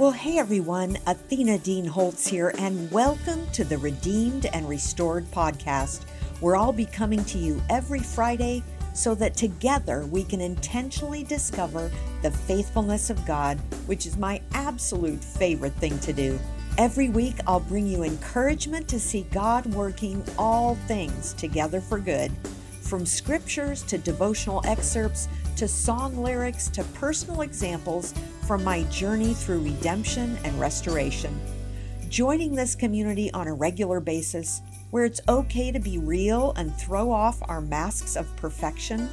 Well, hey everyone, Athena Dean Holtz here, and welcome to the Redeemed and Restored podcast, where I'll be coming to you every Friday so that together we can intentionally discover the faithfulness of God, which is my absolute favorite thing to do. Every week, I'll bring you encouragement to see God working all things together for good, from scriptures to devotional excerpts to song lyrics to personal examples from my journey through redemption and restoration. Joining this community on a regular basis, where it's okay to be real and throw off our masks of perfection,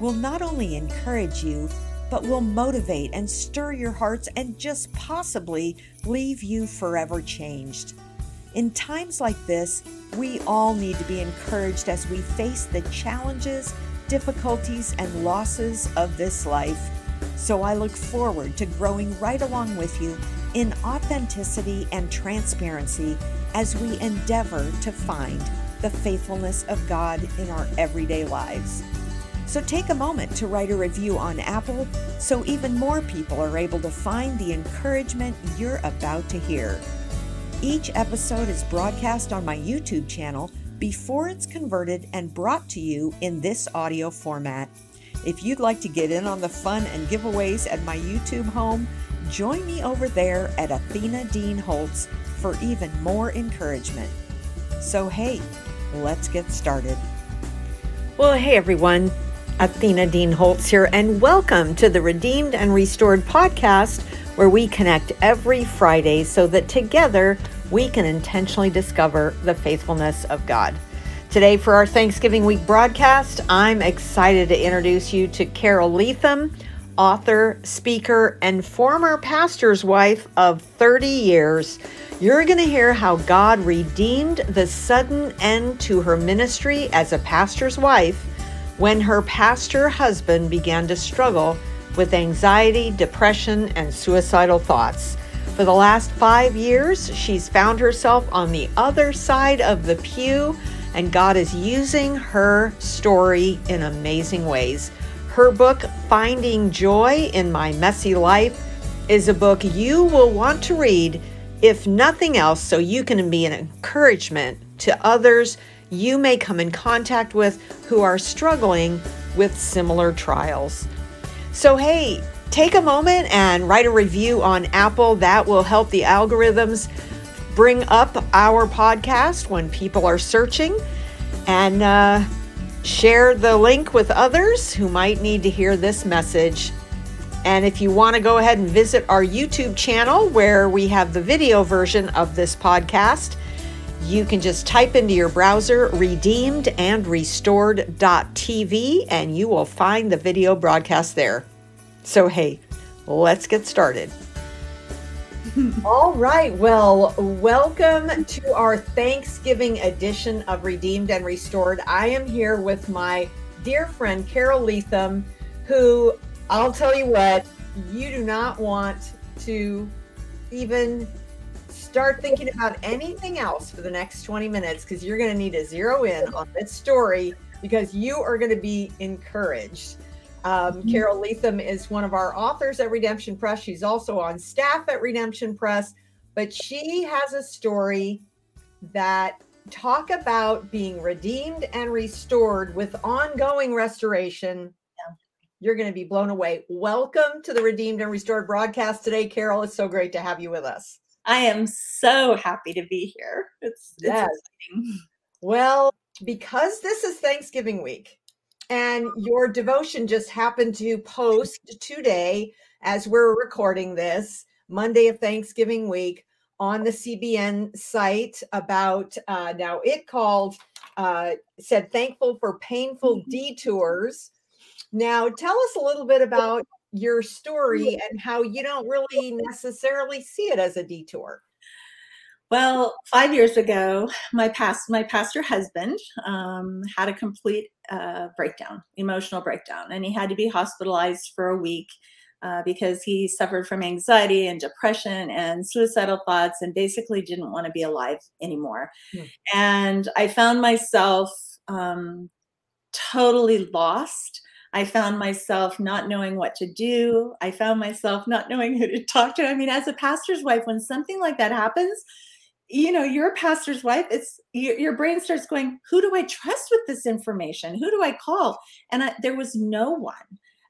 will not only encourage you, but will motivate and stir your hearts and just possibly leave you forever changed. In times like this, we all need to be encouraged as we face the challenges, difficulties, and losses of this life. So I look forward to growing right along with you in authenticity and transparency as we endeavor to find the faithfulness of God in our everyday lives. So take a moment to write a review on Apple so even more people are able to find the encouragement you're about to hear. Each episode is broadcast on my YouTube channel before it's converted and brought to you in this audio format. If you'd like to get in on the fun and giveaways at my YouTube home, join me over there at Athena Dean Holtz for even more encouragement. So, hey, let's get started. Well, hey everyone. Athena Dean Holtz here, and welcome to the Redeemed and Restored podcast, where we connect every Friday so that together we can intentionally discover the faithfulness of God. Today, for our Thanksgiving week broadcast, I'm excited to introduce you to Carole Leathem, author, speaker, and former pastor's wife of 30 years. You're going to hear how God redeemed the sudden end to her ministry as a pastor's wife when her pastor husband began to struggle with anxiety, depression, and suicidal thoughts. For the last five years, she's found herself on the other side of the pew, and God is using her story in amazing ways. Her book, Finding Joy in My Messy Life, is a book you will want to read, if nothing else, so you can be an encouragement to others you may come in contact with who are struggling with similar trials. So, hey, take a moment and write a review on Apple. That will help the algorithms bring up our podcast when people are searching. And uh, share the link with others who might need to hear this message. And if you want to go ahead and visit our YouTube channel where we have the video version of this podcast, you can just type into your browser redeemed and restored.tv and you will find the video broadcast there. So, hey, let's get started. All right. Well, welcome to our Thanksgiving edition of Redeemed and Restored. I am here with my dear friend Carole Leathem, who I'll tell you what, you do not want to even start thinking about anything else for the next 20 minutes because you're going to need to zero in on this story because you are going to be encouraged. Um, mm-hmm. Carole Leathem is one of our authors at Redemption Press. She's also on staff at Redemption Press, but she has a story that talk about being redeemed and restored with ongoing restoration. You're going to be blown away. Welcome to the Redeemed and Restored broadcast today, Carole. It's so great to have you with us. I am so happy to be here. It's, yes. exciting. Well, because this is Thanksgiving week and your devotion just happened to post today as we're recording this, Monday of Thanksgiving week, on the CBN site about uh, now it called, uh, said thankful for painful mm-hmm. detours. Now, tell us a little bit about your story and how you don't really necessarily see it as a detour. Well, five years ago, my past my pastor husband um, had a complete uh, breakdown, emotional breakdown, and he had to be hospitalized for a week uh, because he suffered from anxiety and depression and suicidal thoughts, and basically didn't want to be alive anymore. Hmm. And I found myself um, totally lost I found myself not knowing what to do. I found myself not knowing who to talk to. I mean, as a pastor's wife, when something like that happens, you know, you're a pastor's wife. It's your, your brain starts going, who do I trust with this information? Who do I call? And I, there was no one.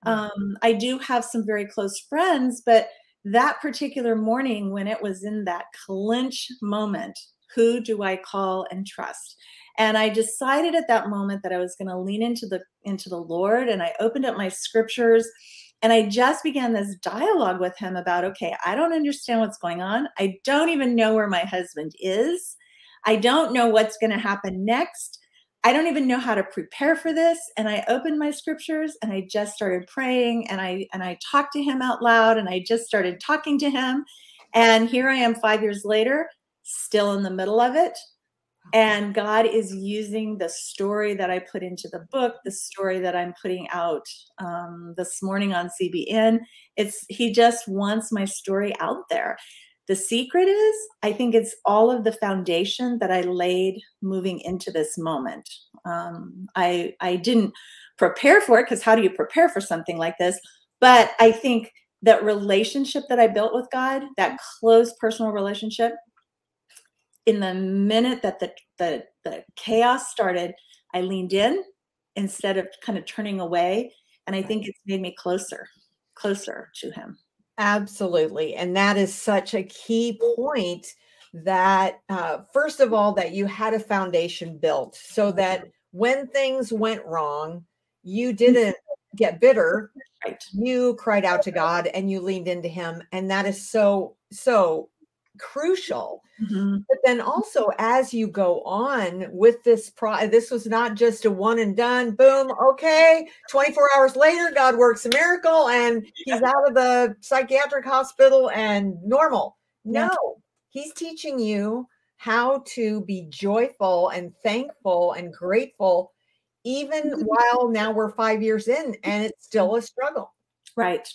Mm. Um, I do have some very close friends, but that particular morning when it was in that clinch moment, who do I call and trust? And I decided at that moment that I was going to lean into the into the Lord and I opened up my scriptures and I just began this dialogue with him about okay, I don't understand what's going on. I don't even know where my husband is. I don't know what's going to happen next. I don't even know how to prepare for this. And I opened my scriptures and I just started praying and I and I talked to him out loud and I just started talking to him. And here I am 5 years later, still in the middle of it. And God is using the story that I put into the book, the story that I'm putting out um, this morning on CBN. It's He just wants my story out there. The secret is, I think it's all of the foundation that I laid moving into this moment. Um, I I didn't prepare for it because how do you prepare for something like this? But I think that relationship that I built with God, that close personal relationship, in the minute that the, the the chaos started, I leaned in instead of kind of turning away, and I think it's made me closer, closer to Him. Absolutely. And that is such a key point that, uh, first of all, that you had a foundation built so that when things went wrong, you didn't get bitter. Right. You cried out to God and you leaned into Him. And that is so, so crucial. Mm-hmm. But then also as you go on with this pro this was not just a one and done, boom, okay. 24 hours later, God works a miracle and he's out of the psychiatric hospital and normal. No, yeah. he's teaching you how to be joyful and thankful and grateful even mm-hmm. while now we're five years in and it's still a struggle right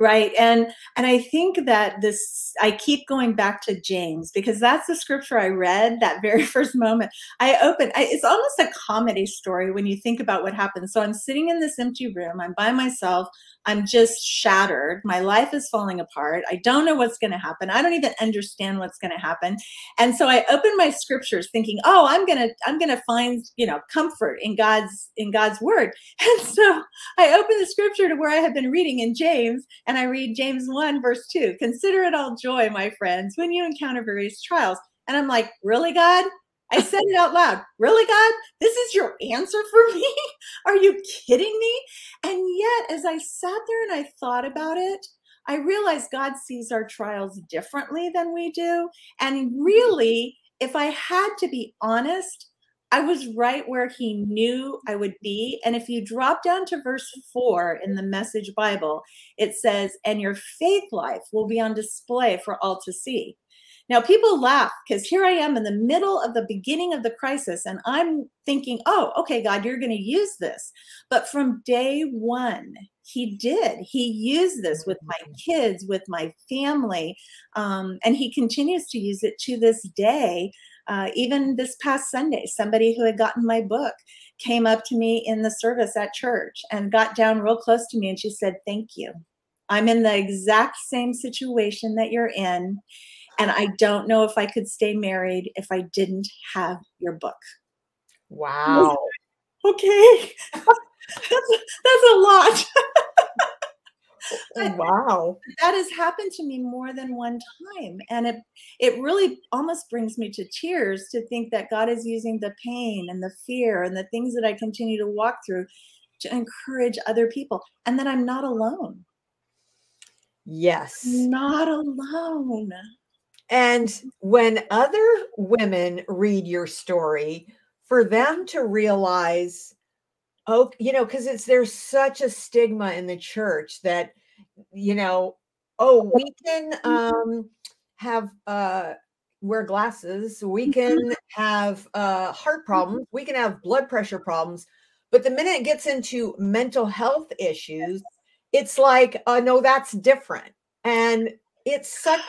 right and and i think that this i keep going back to james because that's the scripture i read that very first moment i open I, it's almost a comedy story when you think about what happened so i'm sitting in this empty room i'm by myself I'm just shattered. My life is falling apart. I don't know what's going to happen. I don't even understand what's going to happen. And so I open my scriptures thinking, "Oh, I'm going to I'm going to find, you know, comfort in God's in God's word." And so I open the scripture to where I had been reading in James, and I read James 1 verse 2. Consider it all joy, my friends, when you encounter various trials. And I'm like, "Really, God? I said it out loud. Really, God? This is your answer for me? Are you kidding me? And yet, as I sat there and I thought about it, I realized God sees our trials differently than we do. And really, if I had to be honest, I was right where he knew I would be. And if you drop down to verse four in the message Bible, it says, and your faith life will be on display for all to see. Now, people laugh because here I am in the middle of the beginning of the crisis, and I'm thinking, oh, okay, God, you're going to use this. But from day one, He did. He used this with my mm-hmm. kids, with my family, um, and He continues to use it to this day. Uh, even this past Sunday, somebody who had gotten my book came up to me in the service at church and got down real close to me and she said, Thank you. I'm in the exact same situation that you're in. And I don't know if I could stay married if I didn't have your book. Wow. okay. that's, that's a lot. Oh, wow. That has happened to me more than one time. And it it really almost brings me to tears to think that God is using the pain and the fear and the things that I continue to walk through to encourage other people and that I'm not alone. Yes. Not alone. And when other women read your story, for them to realize, oh, you know, because it's there's such a stigma in the church that, you know, oh, we can um, have uh, wear glasses, we can mm-hmm. have uh, heart mm-hmm. problems, we can have blood pressure problems, but the minute it gets into mental health issues, it's like, uh, no, that's different. And it's such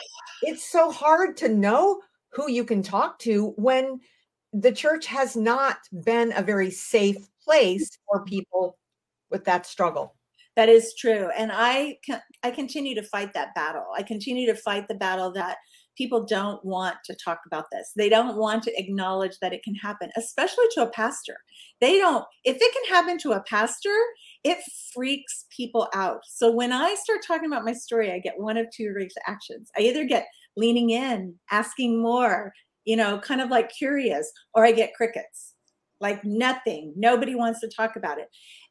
it's so hard to know who you can talk to when the church has not been a very safe place for people with that struggle. That is true. And I I continue to fight that battle. I continue to fight the battle that people don't want to talk about this. They don't want to acknowledge that it can happen, especially to a pastor. They don't if it can happen to a pastor, it freaks people out. So when I start talking about my story, I get one of two reactions. I either get leaning in, asking more, you know, kind of like curious, or I get crickets, like nothing. Nobody wants to talk about it.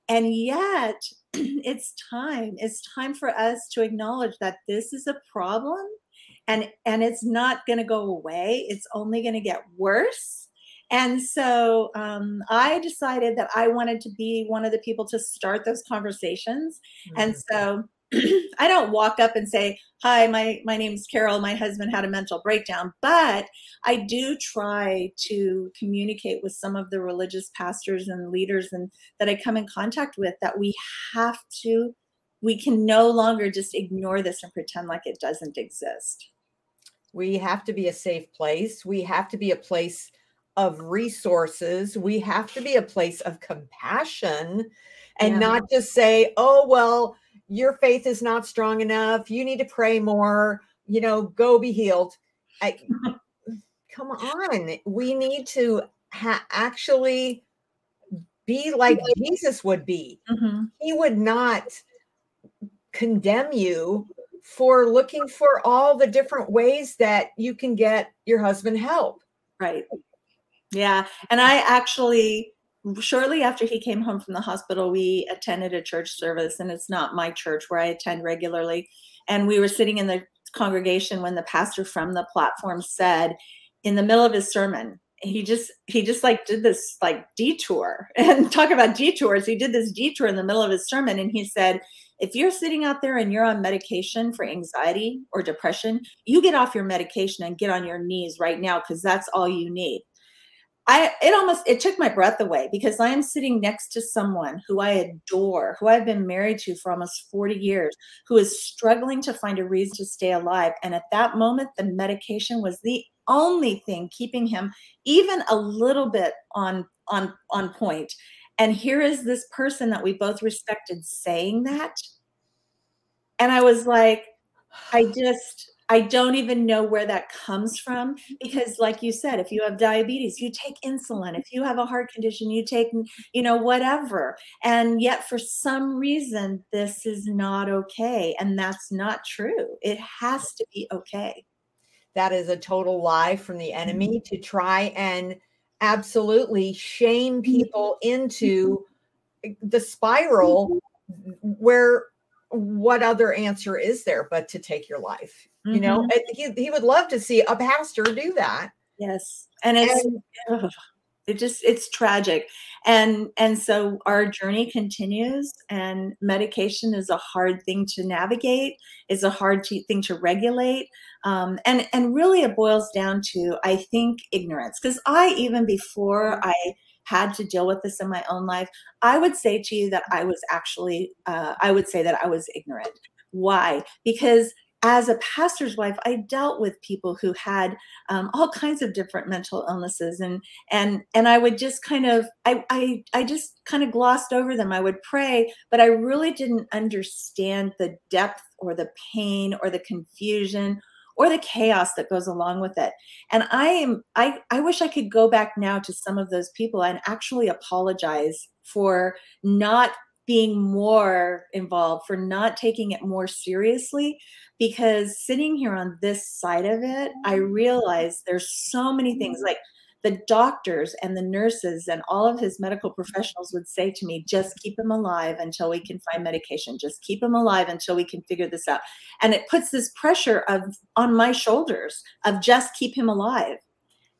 And yet, it's time. It's time for us to acknowledge that this is a problem and and it's not going to go away. It's only going to get worse. And so um, I decided that I wanted to be one of the people to start those conversations. Mm-hmm. And so I don't walk up and say, "Hi, my my name's Carole. My husband had a mental breakdown." But I do try to communicate with some of the religious pastors and leaders and that I come in contact with that we have to we can no longer just ignore this and pretend like it doesn't exist. We have to be a safe place. We have to be a place of resources. We have to be a place of compassion and yeah. not just say, "Oh, well, your faith is not strong enough. You need to pray more. You know, go be healed. I, come on. We need to ha- actually be like Jesus would be. Mm-hmm. He would not condemn you for looking for all the different ways that you can get your husband help. Right. Yeah. And I actually shortly after he came home from the hospital, we attended a church service, and it's not my church where I attend regularly. And we were sitting in the congregation when the pastor from the platform said, in the middle of his sermon, he just he just like did this like detour and talk about detours. He did this detour in the middle of his sermon, and he said, if you're sitting out there and you're on medication for anxiety or depression, you get off your medication and get on your knees right now because that's all you need. I it almost it took my breath away because I am sitting next to someone who I adore, who I've been married to for almost 40 years, who is struggling to find a reason to stay alive. And at that moment, the medication was the only thing keeping him even a little bit on on on point. And here is this person that we both respected saying that. And I was like, I just I don't even know where that comes from because, like you said, if you have diabetes, you take insulin. If you have a heart condition, you take, you know, whatever. And yet, for some reason, this is not okay. And that's not true. It has to be okay. That is a total lie from the enemy mm-hmm. to try and absolutely shame mm-hmm. people into the spiral mm-hmm. where what other answer is there but to take your life mm-hmm. you know mm-hmm. he, he would love to see a pastor do that yes and it's and, it just it's tragic and and so our journey continues and medication is a hard thing to navigate is a hard to, thing to regulate um, and and really it boils down to i think ignorance because i even before i had to deal with this in my own life, I would say to you that I was actually, uh, I would say that I was ignorant. Why? Because as a pastor's wife, I dealt with people who had um, all kinds of different mental illnesses, and and and I would just kind of, I I I just kind of glossed over them. I would pray, but I really didn't understand the depth or the pain or the confusion or the chaos that goes along with it. And I am I I wish I could go back now to some of those people and actually apologize for not being more involved, for not taking it more seriously because sitting here on this side of it, I mm-hmm. realize there's so many things mm-hmm. like the doctors and the nurses and all of his medical professionals would say to me, just keep him alive until we can find medication. Just keep him alive until we can figure this out. And it puts this pressure of on my shoulders of just keep him alive.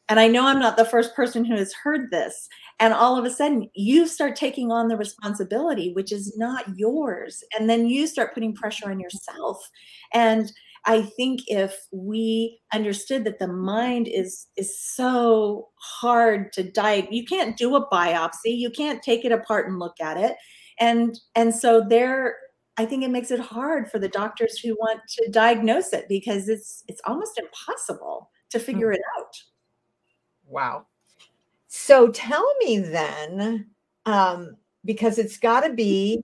And I know I'm not the first person who has heard this. And all of a sudden, you start taking on the responsibility, which is not yours. And then you start putting pressure on yourself. And I think if we understood that the mind is is so hard to diagnose, you can't do a biopsy, you can't take it apart and look at it, and and so there, I think it makes it hard for the doctors who want to diagnose it because it's it's almost impossible to figure it out. Wow. So tell me then, um, because it's got to be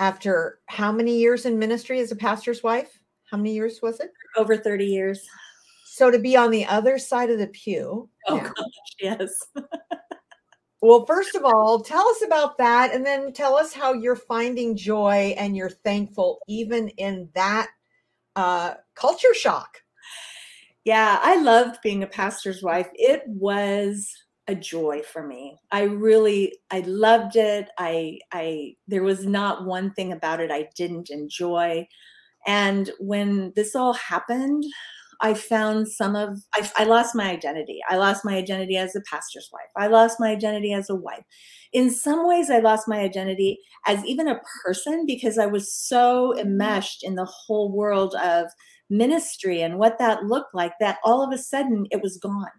after how many years in ministry as a pastor's wife? How many years was it? Over 30 years. So to be on the other side of the pew. Oh, now, gosh, yes. well, first of all, tell us about that. And then tell us how you're finding joy and you're thankful even in that uh, culture shock. Yeah, I loved being a pastor's wife. It was a joy for me. I really I loved it. I I there was not one thing about it I didn't enjoy. And when this all happened, I found some of I, I lost my identity. I lost my identity as a pastor's wife. I lost my identity as a wife. In some ways, I lost my identity as even a person because I was so mm-hmm. enmeshed in the whole world of ministry and what that looked like that all of a sudden it was gone.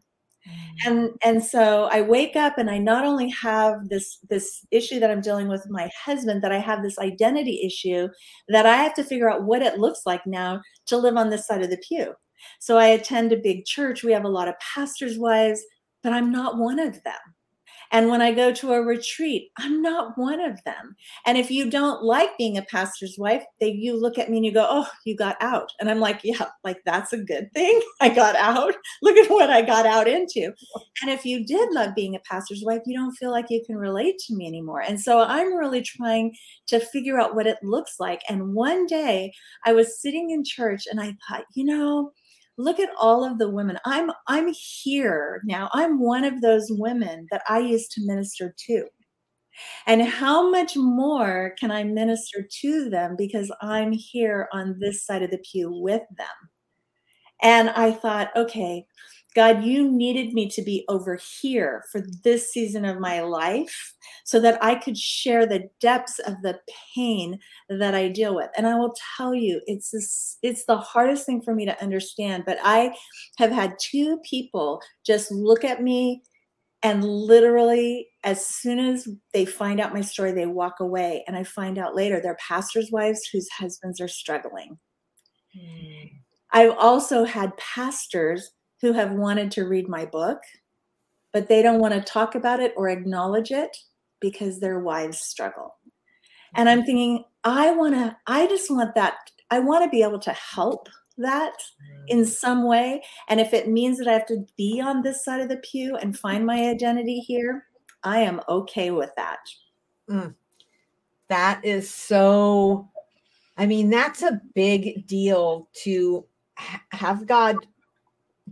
Mm. and and so i wake up and i not only have this this issue that i'm dealing with my husband that i have this identity issue that i have to figure out what it looks like now to live on this side of the pew. So i attend a big church. We have a lot of pastors wives but i'm not one of them and when I go to a retreat, I'm not one of them. And if you don't like being a pastor's wife, they you look at me and you go, "Oh, you got out." And I'm like, "Yeah, like that's a good thing. I got out. Look at what I got out into." And if you did love being a pastor's wife, you don't feel like you can relate to me anymore. And so I'm really trying to figure out what it looks like. And one day I was sitting in church and I thought, you know, look at all of the women. I'm i'm here now. I'm one of those women that i used to minister to. And how much more can i minister to them because i'm here on this side of the pew with them? And i thought okay God, you needed me to be over here for this season of my life so that I could share the depths of the pain that I deal with. And I will tell you, it's this, it's the hardest thing for me to understand, but I have had two people just look at me and literally as soon as they find out my story they walk away and I find out later they're pastors' wives whose husbands are struggling. Mm. I've also had pastors who have wanted to read my book, but they don't want to talk about it or acknowledge it because their wives struggle. And I'm thinking, I want to, I just want that, I want to be able to help that in some way. And if it means that I have to be on this side of the pew and find my identity here, I am okay with that. Mm. That is so, I mean, that's a big deal to have God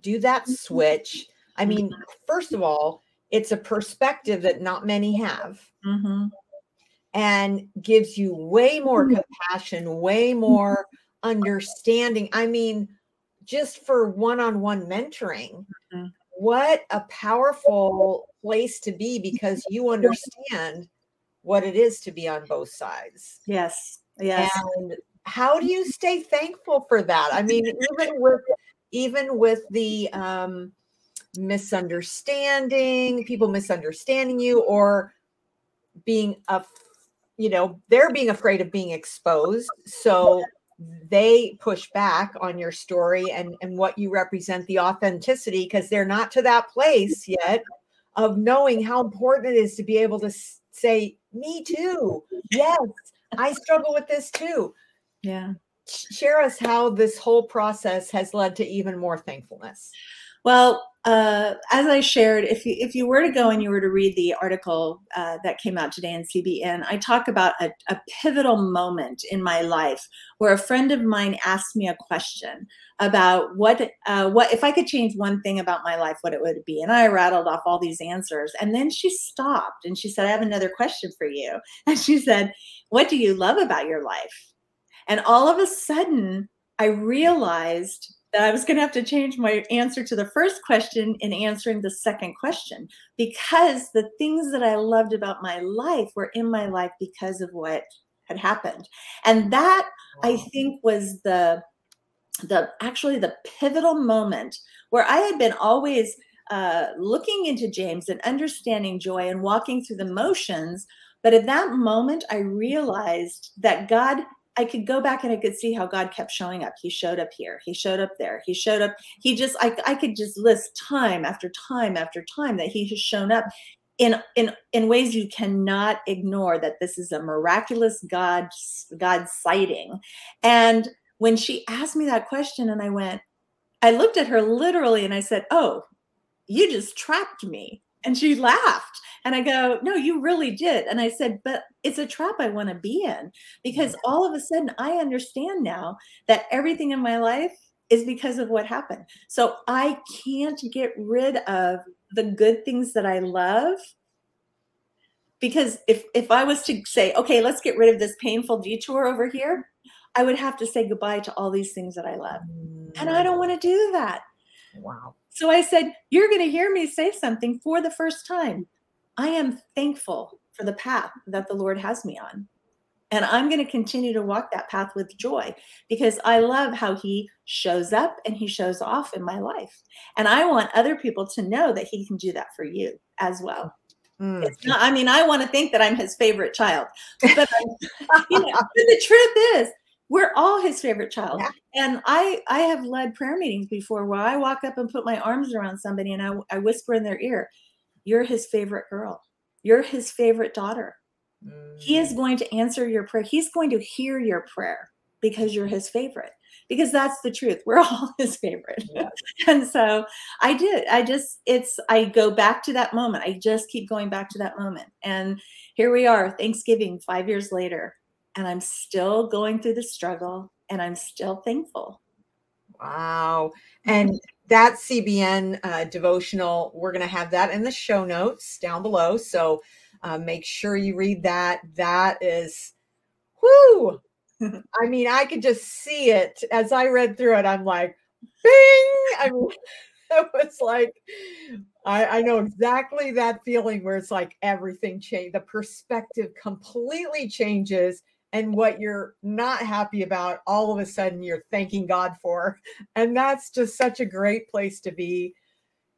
do that mm-hmm. switch. I mean, mm-hmm. first of all, it's a perspective that not many have. Mm-hmm. And gives you way more mm-hmm. compassion, way more understanding. I mean, just for one on one mentoring, mm-hmm. what a powerful place to be because you understand what it is to be on both sides. Yes. Yes. And how do you stay thankful for that? I mean, even with even with the um, misunderstanding, people misunderstanding you, or being a, you know, they're being afraid of being exposed. So they push back on your story and and what you represent, the authenticity, because they're not to that place yet of knowing how important it is to be able to say, "Me too." Yes, I struggle with this too. Yeah share us how this whole process has led to even more thankfulness. Well, uh, as I shared, if you if you were to go and you were to read the article uh, that came out today in CBN, I talk about a, a, pivotal moment in my life where a friend of mine asked me a question about what uh, what if I could change one thing about my life, what it would be, and I rattled off all these answers, and then she stopped and she said, "I have another question for you," and she said, "What do you love about your life?" And all of a sudden, I realized that I was going to have to change my answer to the first question in answering the second question because the things that I loved about my life were in my life because of what had happened. And that wow. I think was the the actually the pivotal moment where I had been always uh, looking into James and understanding joy and walking through the motions. But at that moment, I realized that God I could go back and I could see how God kept showing up. He showed up here. He showed up there. He showed up. He just, I, I could just list time after time after time that he has shown up in in in ways you cannot ignore that this is a miraculous god god sighting and when she asked me that question and i went i looked at her literally and i said oh you just trapped me and she laughed and i go no you really did and i said but it's a trap i want to be in because mm-hmm. all of a sudden i understand now that everything in my life is because of what happened so i can't get rid of the good things that I love. Because if if I was to say, okay, let's get rid of this painful detour over here, I would have to say goodbye to all these things that I love. And I don't want to mm. do that. Wow. So I said, You're going to hear me say something for the first time. I am thankful for the path that the Lord has me on. And I'm going to continue to walk that path with joy because I love how he shows up and he shows off in my life. And I want other people to know that he can do that for you as well. Mm. It's not, I mean, I want to think that I'm his favorite child, but, you know, the truth is, we're all his favorite child. Yeah. And I, I have led prayer meetings before where I walk up and put my arms around somebody and I, I whisper in their ear, You're his favorite girl. You're his favorite daughter he is mm. going to answer your prayer. He's going to hear your prayer because you're his favorite. Because that's the truth. We're all his favorite. Yeah. and so I did. I just, it's, I go back to that moment. I just keep going back to that moment. And here we are, Thanksgiving, five years later. And I'm still going through the struggle and I'm still thankful. Wow. And that CBN uh, devotional, we're going to have that in the show notes down below. So uh, make sure you read that. That is, whoo! I mean, I could just see it as I read through it. I'm like, bing! I mean, it was like, I, I know exactly that feeling where it's like everything changed. The perspective completely changes and what you're not happy about all of a sudden you're thanking god for and that's just such a great place to be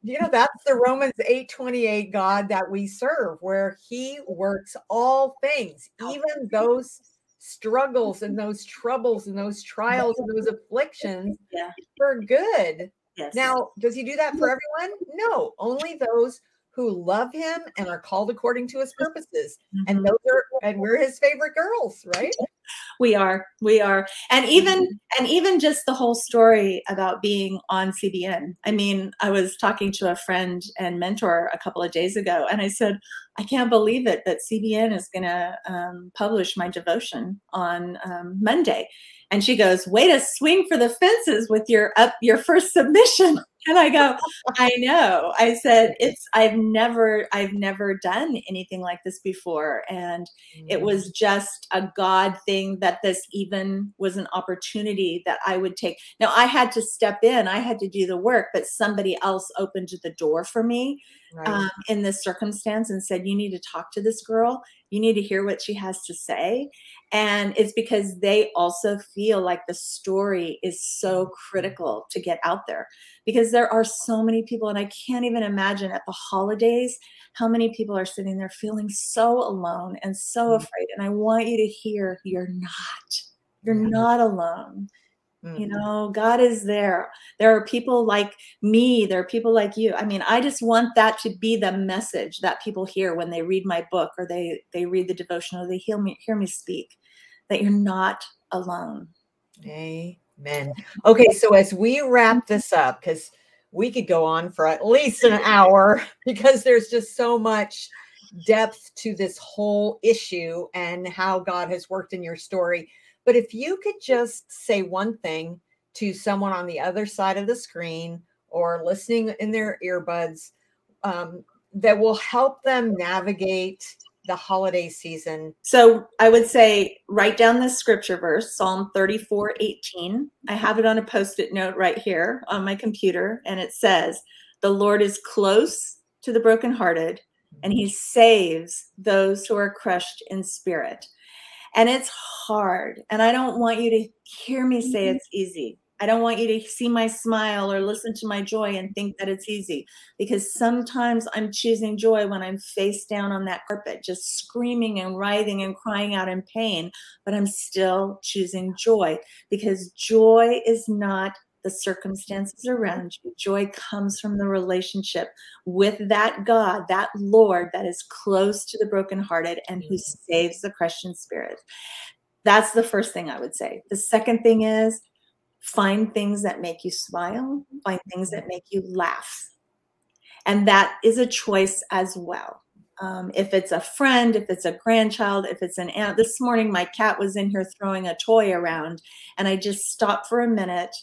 you know that's the romans 828 god that we serve where he works all things even those struggles and those troubles and those trials and those afflictions yeah. for good yes. now does he do that for everyone no only those who love him and are called according to his purposes. Mm-hmm. And those are and we're his favorite girls, right? We are. We are. And even mm-hmm. and even just the whole story about being on CBN. I mean, I was talking to a friend and mentor a couple of days ago and I said, I can't believe it that CBN is going to um, publish my devotion on um, Monday. And she goes, "Way to swing for the fences with your up your first submission." And I go, "I know." I said, "It's I've never I've never done anything like this before, and mm-hmm. it was just a God thing that this even was an opportunity that I would take. Now I had to step in, I had to do the work, but somebody else opened the door for me right. um, in this circumstance and said, "You need to talk to this girl. You need to hear what she has to say." And it's because they also feel like the story is so critical to get out there because there are so many people, and I can't even imagine at the holidays how many people are sitting there feeling so alone and so mm. afraid. And I want you to hear you're not. You're not alone. Mm-hmm. You know, God is there. There are people like me, there are people like you. I mean, I just want that to be the message that people hear when they read my book or they they read the devotion or they hear me hear me speak that you're not alone. Amen. Okay, so as we wrap this up cuz we could go on for at least an hour because there's just so much depth to this whole issue and how God has worked in your story. But if you could just say one thing to someone on the other side of the screen or listening in their earbuds um, that will help them navigate the holiday season. So I would say write down this scripture verse, Psalm 34 18. I have it on a post it note right here on my computer, and it says, The Lord is close to the brokenhearted, and he saves those who are crushed in spirit. And it's hard. And I don't want you to hear me say mm-hmm. it's easy. I don't want you to see my smile or listen to my joy and think that it's easy because sometimes I'm choosing joy when I'm face down on that carpet, just screaming and writhing and crying out in pain, but I'm still choosing joy because joy is not the circumstances around you. Joy comes from the relationship with that God, that Lord that is close to the brokenhearted and who mm-hmm. saves the Christian spirit. That's the first thing I would say. The second thing is find things that make you smile, find things that make you laugh. And that is a choice as well. Um, if it's a friend, if it's a grandchild, if it's an aunt. This morning, my cat was in here throwing a toy around, and I just stopped for a minute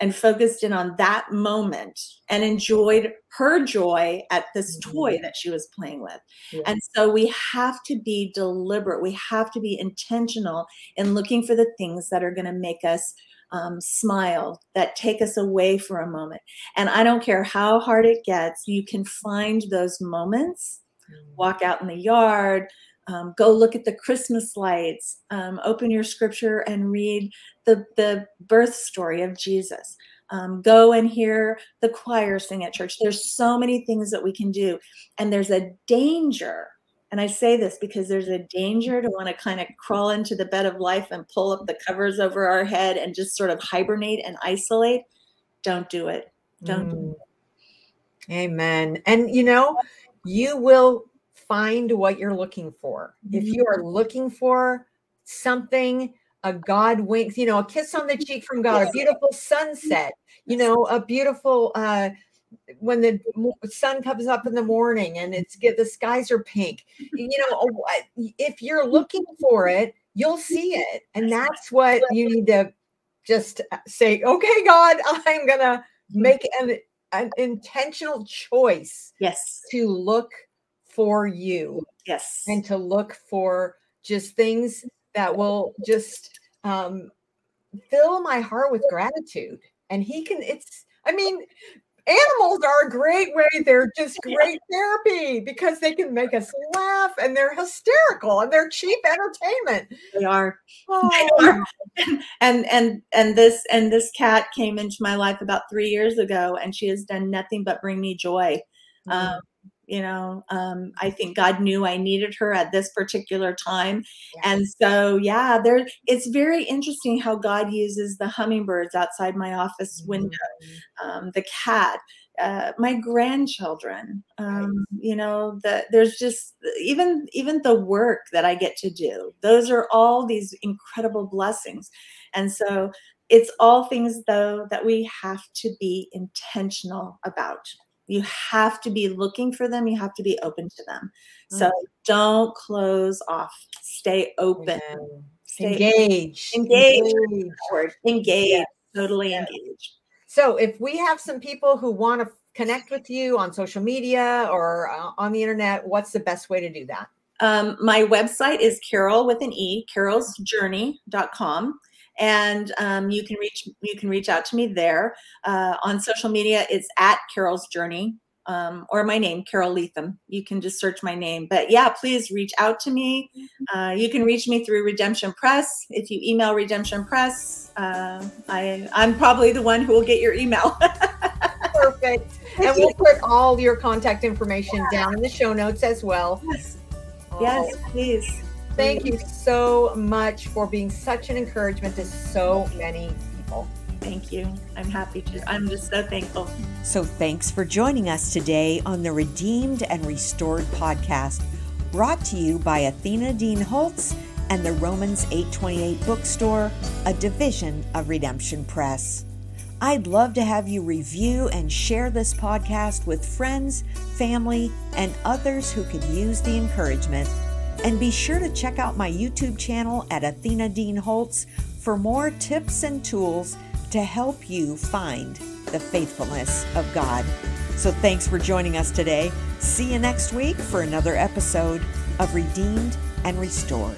and focused in on that moment and enjoyed her joy at this mm-hmm. toy that she was playing with. Yeah. And so we have to be deliberate. We have to be intentional in looking for the things that are going to make us um, smile, that take us away for a moment. And I don't care how hard it gets, you can find those moments, mm-hmm. walk out in the yard, um, go look at the Christmas lights, um, open your scripture and read the, the birth story of Jesus. Um, go and hear the choir sing at church. There's so many things that we can do. And there's a danger. And I say this because there's a danger to want to kind of crawl into the bed of life and pull up the covers over our head and just sort of hibernate and isolate. Don't do it. Don't mm. do it. Amen. And you know, you will find what you're looking for. If you are mm-hmm. looking for something, a God winks, you know, a kiss on the cheek from God, a beautiful sunset, you know, a beautiful uh when the sun comes up in the morning and it's get the skies are pink. You know, if you're looking for it, you'll see it. And that's what you need to just uh, say, okay, God, I'm gonna make an an intentional choice yes to look for you. Yes. And to look for just things that will just um, fill my heart with gratitude. And he can, it's, I mean, animals are a great way. They're just great therapy because they can make us laugh and they're hysterical and they're cheap entertainment. They are. Oh. They are. And and and this and this cat came into my life about three years ago, and she has done nothing but bring me joy. Mm. Um, you know um, i think god knew i needed her at this particular time yes. and so yeah there it's very interesting how god uses the hummingbirds outside my office window mm-hmm. um, the cat uh, my grandchildren um, you know that there's just even even the work that i get to do those are all these incredible blessings and so it's all things though that we have to be intentional about you have to be looking for them. You have to be open to them. Mm-hmm. So don't close off. Stay open. Stay engage Engaged. engaged. Yeah. Totally yeah. engaged. So if we have some people who want to connect with you on social media or uh, on the internet, what's the best way to do that? Um, my website is Carole with an E, carolesjourney.com and um, you can reach you can reach out to me there uh, on social media. It's at Carole's Journey um, or my name, Carole Leathem. You can just search my name. But yeah, please reach out to me. Uh, you can reach me through Redemption Press. If you email Redemption Press, uh, I I'm probably the one who will get your email. Perfect. And we'll put all your contact information yeah. down in the show notes as well. Yes, yes please. Thank you so much for being such an encouragement to so many people. Thank you. I'm happy to. I'm just so thankful. So, thanks for joining us today on the Redeemed and Restored podcast, brought to you by Athena Dean Holtz and the Romans 828 bookstore, a division of Redemption Press. I'd love to have you review and share this podcast with friends, family, and others who could use the encouragement and be sure to check out my YouTube channel at Athena Dean Holtz for more tips and tools to help you find the faithfulness of God. So thanks for joining us today. See you next week for another episode of Redeemed and Restored.